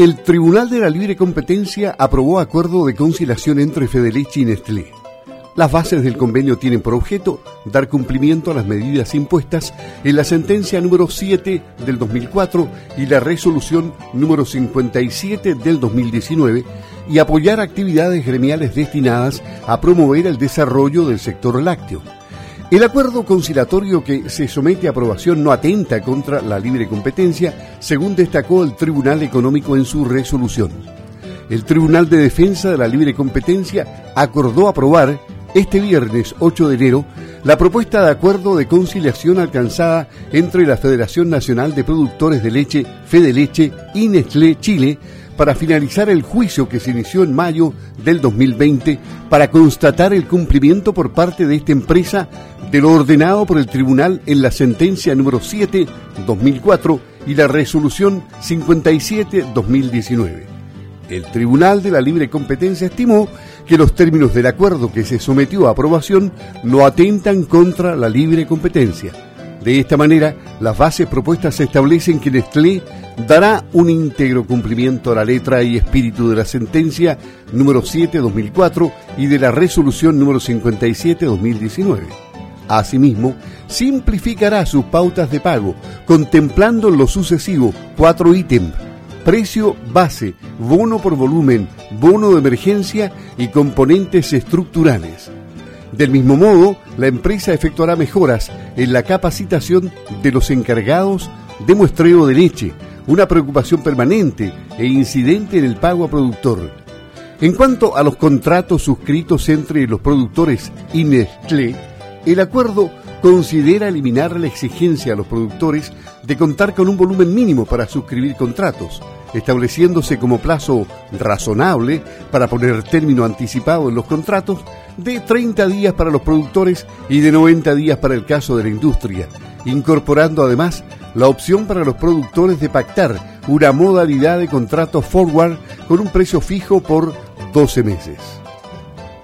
El Tribunal de la Libre Competencia aprobó acuerdo de conciliación entre Fedeleche y Nestlé. Las bases del convenio tienen por objeto dar cumplimiento a las medidas impuestas en la sentencia número 7 del 2004 y la resolución número 57 del 2019 y apoyar actividades gremiales destinadas a promover el desarrollo del sector lácteo. El acuerdo conciliatorio que se somete a aprobación no atenta contra la libre competencia, según destacó el Tribunal Económico en su resolución. El Tribunal de Defensa de la Libre Competencia acordó aprobar este viernes 8 de enero la propuesta de acuerdo de conciliación alcanzada entre la Federación Nacional de Productores de Leche, Fede Leche y Nestlé Chile para finalizar el juicio que se inició en mayo del 2020 para constatar el cumplimiento por parte de esta empresa de lo ordenado por el tribunal en la sentencia número 7 2004 y la resolución 57 2019. El Tribunal de la Libre Competencia estimó que los términos del acuerdo que se sometió a aprobación no atentan contra la libre competencia de esta manera, las bases propuestas establecen que Nestlé dará un íntegro cumplimiento a la letra y espíritu de la sentencia número 7-2004 y de la resolución número 57-2019. Asimismo, simplificará sus pautas de pago, contemplando en lo sucesivo cuatro ítems precio base, bono por volumen, bono de emergencia y componentes estructurales. Del mismo modo, la empresa efectuará mejoras en la capacitación de los encargados de muestreo de leche, una preocupación permanente e incidente en el pago a productor. En cuanto a los contratos suscritos entre los productores y Nestlé, el acuerdo considera eliminar la exigencia a los productores de contar con un volumen mínimo para suscribir contratos, estableciéndose como plazo razonable para poner término anticipado en los contratos de 30 días para los productores y de 90 días para el caso de la industria, incorporando además la opción para los productores de pactar una modalidad de contrato forward con un precio fijo por 12 meses.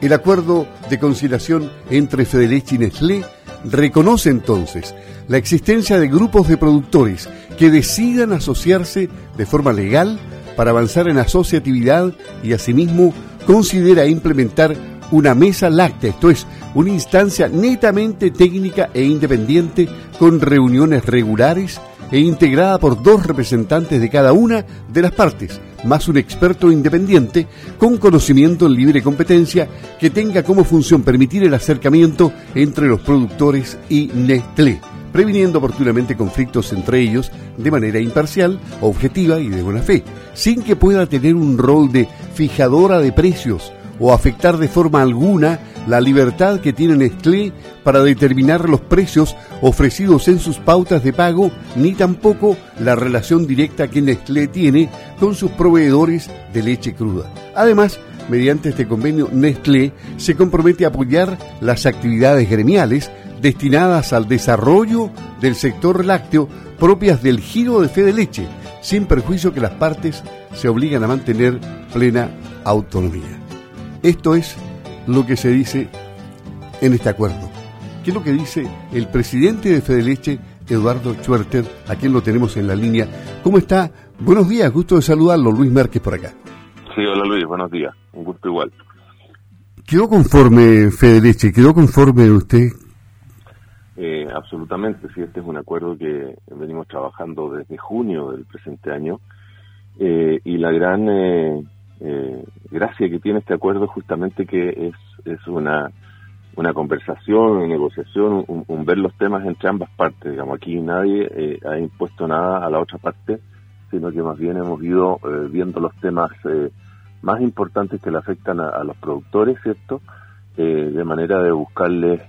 El acuerdo de conciliación entre Fedeleche y Nestlé reconoce entonces la existencia de grupos de productores que decidan asociarse de forma legal para avanzar en asociatividad y asimismo considera implementar una mesa láctea, esto es, una instancia netamente técnica e independiente con reuniones regulares e integrada por dos representantes de cada una de las partes, más un experto independiente con conocimiento en libre competencia que tenga como función permitir el acercamiento entre los productores y Nestlé, previniendo oportunamente conflictos entre ellos de manera imparcial, objetiva y de buena fe, sin que pueda tener un rol de fijadora de precios o afectar de forma alguna la libertad que tiene Nestlé para determinar los precios ofrecidos en sus pautas de pago, ni tampoco la relación directa que Nestlé tiene con sus proveedores de leche cruda. Además, mediante este convenio, Nestlé se compromete a apoyar las actividades gremiales destinadas al desarrollo del sector lácteo propias del giro de fe de leche, sin perjuicio que las partes se obligan a mantener plena autonomía. Esto es lo que se dice en este acuerdo. ¿Qué es lo que dice el presidente de Fedeleche, Eduardo Schwerter, a quien lo tenemos en la línea? ¿Cómo está? Buenos días, gusto de saludarlo, Luis Márquez por acá. Sí, hola Luis, buenos días, un gusto igual. ¿Quedó conforme Fedeleche? ¿Quedó conforme usted? Eh, absolutamente, sí, este es un acuerdo que venimos trabajando desde junio del presente año eh, y la gran eh, eh, gracia que tiene este acuerdo justamente que es, es una, una conversación, una negociación, un, ver los temas entre ambas partes. Digamos, aquí nadie eh, ha impuesto nada a la otra parte, sino que más bien hemos ido eh, viendo los temas eh, más importantes que le afectan a, los productores, ¿cierto? de manera de buscarles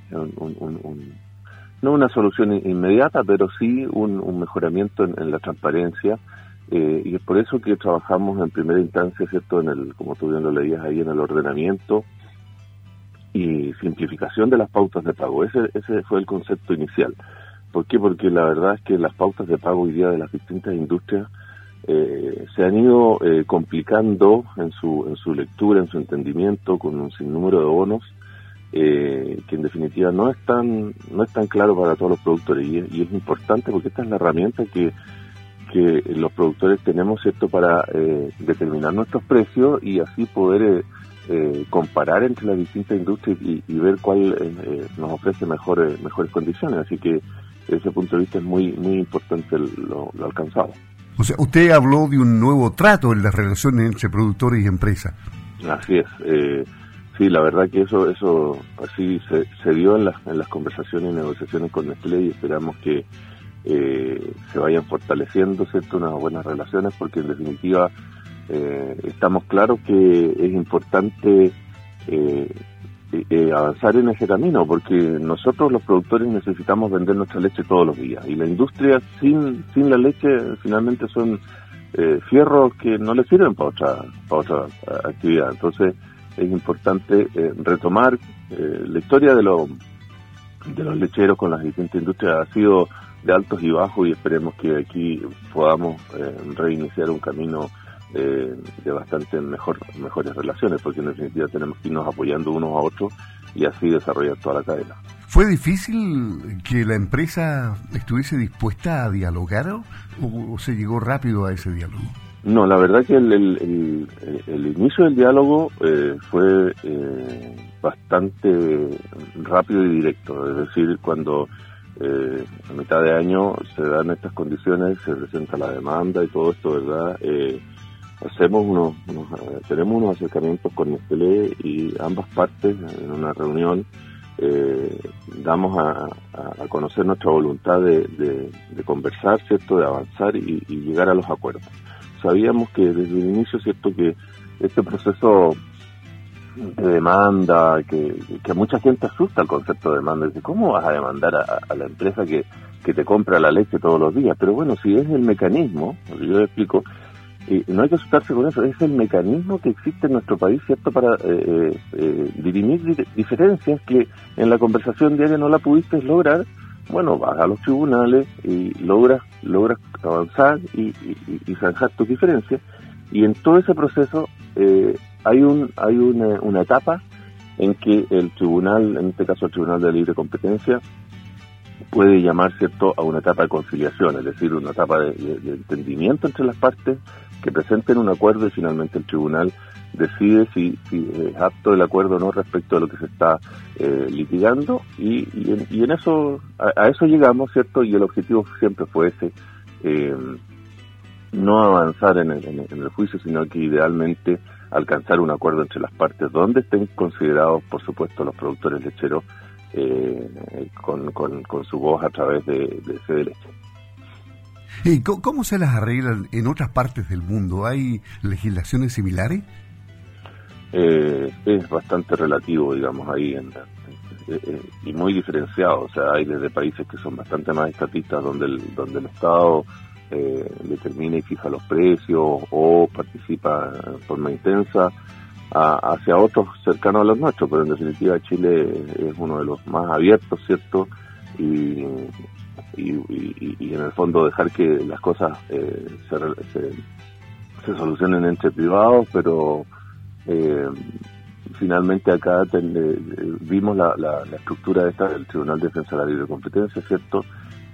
no una solución inmediata, pero sí un, mejoramiento en la transparencia eh, y es por eso que trabajamos en primera instancia, ¿cierto? En el, como tú bien lo leías ahí, en el ordenamiento y simplificación de las pautas de pago. Ese, ese fue el concepto inicial. ¿Por qué? Porque la verdad es que las pautas de pago hoy día de las distintas industrias eh, se han ido eh, complicando en su, en su lectura, en su entendimiento, con un sinnúmero de bonos que en definitiva no es tan, no es tan claro para todos los productores y y es importante porque esta es la herramienta que que los productores tenemos cierto para eh, determinar nuestros precios y así poder eh, comparar entre las distintas industrias y, ver cuál nos ofrece mejores mejores condiciones. Así que desde ese punto de vista es muy muy importante lo, lo alcanzado. O sea, usted habló de un nuevo trato en las relaciones entre productores y empresas. Así es. Eh, sí, la verdad que eso eso así se, dio en las, en las conversaciones y negociaciones con Nestlé y esperamos que eh, se vayan fortaleciendo cierto unas buenas relaciones porque en definitiva eh, estamos claros que es importante eh, eh, avanzar en ese camino, porque nosotros los productores necesitamos vender nuestra leche todos los días y la industria sin, sin la leche finalmente son eh, fierros que no le sirven para otra, para otra actividad. Entonces es importante retomar la historia de, los de los lecheros con las distintas industrias ha sido de altos y bajos y esperemos que aquí podamos reiniciar un camino eh, de bastante mejor, mejores relaciones, porque en definitiva tenemos que irnos apoyando unos a otros y así desarrollar toda la cadena. ¿Fue difícil que la empresa estuviese dispuesta a dialogar o, se llegó rápido a ese diálogo? No, la verdad que el, el, el, inicio del diálogo eh, fue eh, bastante rápido y directo, es decir, cuando eh, a mitad de año se dan estas condiciones, se presenta la demanda y todo esto, ¿verdad? Eh, hacemos unos, eh, tenemos unos acercamientos con Nestlé y ambas partes en una reunión eh, damos a, conocer nuestra voluntad de, conversar, ¿cierto?, de avanzar y, llegar a los acuerdos. Sabíamos que desde el inicio, ¿cierto?, que este proceso de demanda, que, que a mucha gente asusta el concepto de demanda, dice, ¿cómo vas a demandar a, la empresa que, que te compra la leche todos los días? Pero bueno, si es el mecanismo, yo explico, y no hay que asustarse con eso, es el mecanismo que existe en nuestro país, ¿cierto?, para eh, eh, eh dirimir diferencias que en la conversación diaria no la pudiste lograr, bueno, vas a los tribunales y logras, logras avanzar y, y, zanjar tus diferencias, y en todo ese proceso eh, hay, un, hay una, una etapa en que el tribunal, en este caso el Tribunal de Libre Competencia, puede llamar cierto a una etapa de conciliación, es decir, una etapa de, entendimiento entre las partes que presenten un acuerdo y finalmente el tribunal decide si, es apto el acuerdo o no respecto a lo que se está eh, litigando. Y, y, en, eso a, eso llegamos cierto y el objetivo siempre fue ese eh, no avanzar en el, en el, juicio sino que idealmente alcanzar un acuerdo entre las partes donde estén considerados por supuesto los productores lecheros eh, con, con, su voz a través de, de Leche. ¿Y cómo se las arreglan en otras partes del mundo? ¿Hay legislaciones similares? Eh, es bastante relativo, digamos, ahí, en, eh, eh, y muy diferenciado. O sea, hay desde países que son bastante más estatistas, donde el, donde el Estado eh, determina y fija los precios o participa en forma intensa, hacia otros cercanos a los nuestros, pero en definitiva Chile es uno de los más abiertos, ¿cierto? Y, y, en el fondo dejar que las cosas eh, se, se, solucionen entre privados, pero eh, finalmente acá eh, vimos la, la, estructura esta del Tribunal de Defensa de la Libre Competencia, ¿cierto?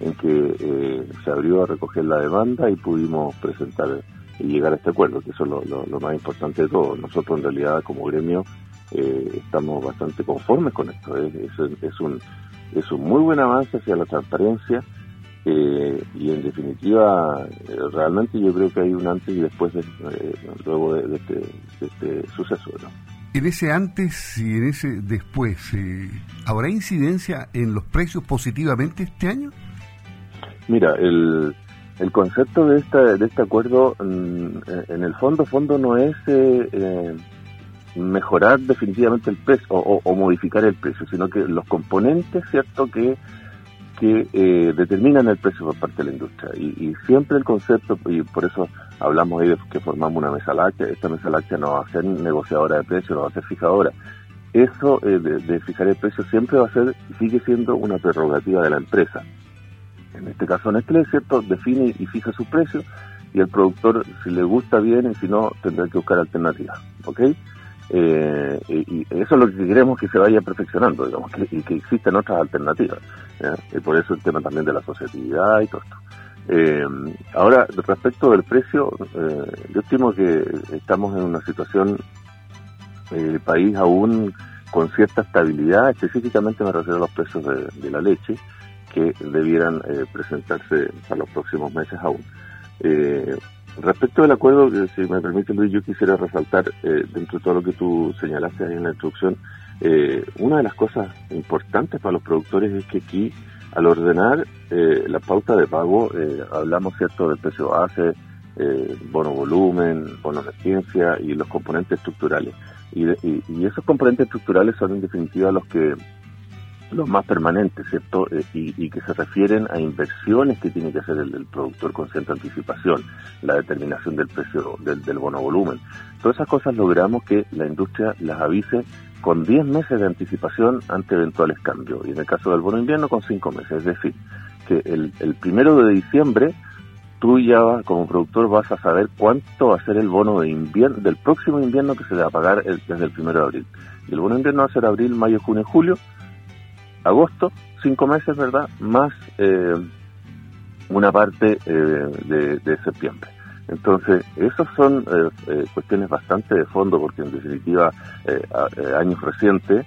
En que se abrió a recoger la demanda y pudimos presentar y llegar a este acuerdo, que eso es lo, más importante de todo. Nosotros en realidad como gremio eh, estamos bastante conformes con esto. Es, es, un, es un muy buen avance hacia la transparencia eh, y en definitiva eh, realmente yo creo que hay un antes y después de, luego de, este, este, suceso. En ese antes y en ese después, ¿habrá incidencia en los precios positivamente este año? Mira, el, el concepto de, esta, de este acuerdo mm, en el fondo fondo no es eh, eh, mejorar definitivamente el precio o, modificar el precio, sino que los componentes, ¿cierto?, que, que eh, determinan el precio por parte de la industria. Y, siempre el concepto, y por eso hablamos ahí de que formamos una mesa láctea, esta mesa láctea no va a ser negociadora de precios, no va a ser fijadora. Eso de, de fijar el precio siempre va a ser, sigue siendo una prerrogativa de la empresa en este caso Nestlé, ¿cierto? Define y fija su precio y el productor, si le gusta bien y si no, tendrá que buscar alternativas, ¿ok? Eh, y, eso es lo que queremos que se vaya perfeccionando, digamos, y que existan otras alternativas. Y por eso el tema también de la asociatividad y todo esto. Eh, ahora, respecto del precio, eh, yo estimo que estamos en una situación, el país aún con cierta estabilidad, específicamente me refiero a los precios de, la leche, que debieran eh, presentarse para los próximos meses aún. Eh, respecto del acuerdo, si me permite Luis, yo quisiera resaltar dentro de todo lo que tú señalaste ahí en la introducción, una de las cosas importantes para los productores es que aquí al ordenar eh, la pauta de pago, eh, hablamos cierto del precio base, eh, bono volumen, bono emergencia y los componentes estructurales. Y, esos componentes estructurales son en definitiva los que los más permanentes, ¿cierto? y, que se refieren a inversiones que tiene que hacer el, productor con cierta anticipación, la determinación del precio del, bono volumen. Todas esas cosas logramos que la industria las avise con 10 meses de anticipación ante eventuales cambios. Y en el caso del bono invierno, con 5 meses. Es decir, que el, el primero de diciembre tú ya como productor vas a saber cuánto va a ser el bono de invierno, del próximo invierno que se le va a pagar desde el primero de abril. Y el bono invierno va a ser abril, mayo, junio, julio, agosto, cinco meses, ¿verdad? Más eh, una parte eh, de septiembre. Entonces, esas son eh, eh, cuestiones bastante de fondo, porque en definitiva, años recientes,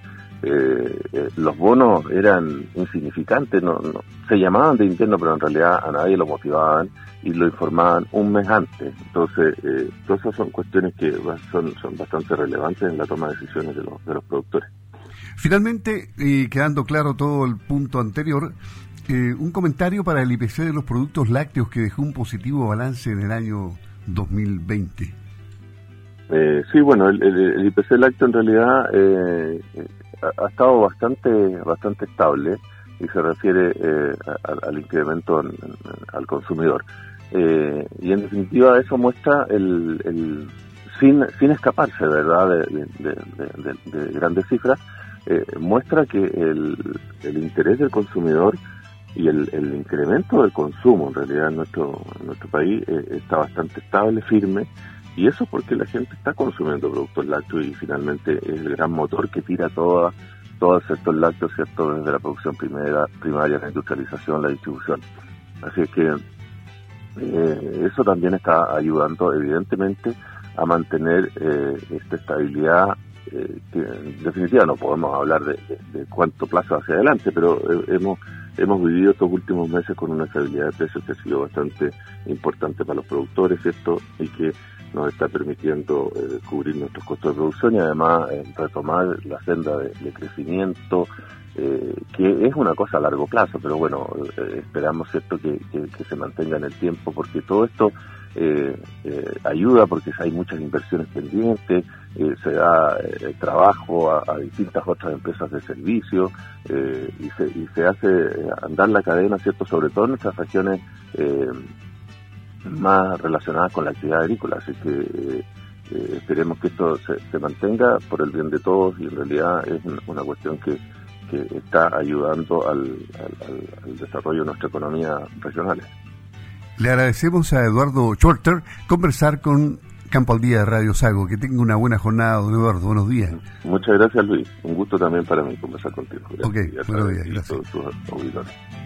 los bonos eran insignificantes, no, se llamaban de invierno, pero en realidad a nadie lo motivaban y lo informaban un mes antes. Entonces, todas esas son cuestiones que son, son bastante relevantes en la toma de decisiones de los, de los productores. Finalmente, y quedando claro todo el punto anterior, eh, un comentario para el IPC de los productos lácteos que dejó un positivo balance en el año 2020. Eh, sí, bueno, el, IPC lácteo en realidad eh, ha, estado bastante bastante estable y se refiere al incremento al consumidor. y en definitiva eso muestra el, sin, sin escaparse, ¿verdad?, de, grandes cifras, muestra que el, el interés del consumidor y el, el, incremento del consumo en realidad en nuestro, nuestro país eh, está bastante estable, firme, y eso porque la gente está consumiendo productos lácteos y finalmente es el gran motor que tira toda, todo el sector lácteo, ¿cierto? Desde la producción primera, primaria, la industrialización, la distribución. Así que eh, eso también está ayudando evidentemente a mantener eh, esta estabilidad eh, en definitiva no podemos hablar de, cuánto plazo hacia adelante, pero hemos hemos vivido estos últimos meses con una estabilidad de precios que ha sido bastante importante para los productores, esto y que nos está permitiendo eh, cubrir nuestros costos de producción y además eh, retomar la senda de, crecimiento, eh, que es una cosa a largo plazo, pero bueno, esperamos esto que, se mantenga en el tiempo, porque todo esto ayuda, porque hay muchas inversiones pendientes, se da trabajo a, distintas otras empresas de servicio y, se, y se hace andar la cadena, ¿cierto? Sobre todo en nuestras regiones más relacionadas con la actividad agrícola. Así que eh, eh, esperemos que esto se, mantenga por el bien de todos y en realidad es una cuestión que, que está ayudando al, desarrollo de nuestra economía regional. Le agradecemos a Eduardo Shorter conversar con Campo al Día de Radio Sago. Que tenga una buena jornada, don Eduardo. Buenos días. Muchas gracias, Luis. Un gusto también para mí conversar contigo. Gracias. Ok, buenos días. Gracias.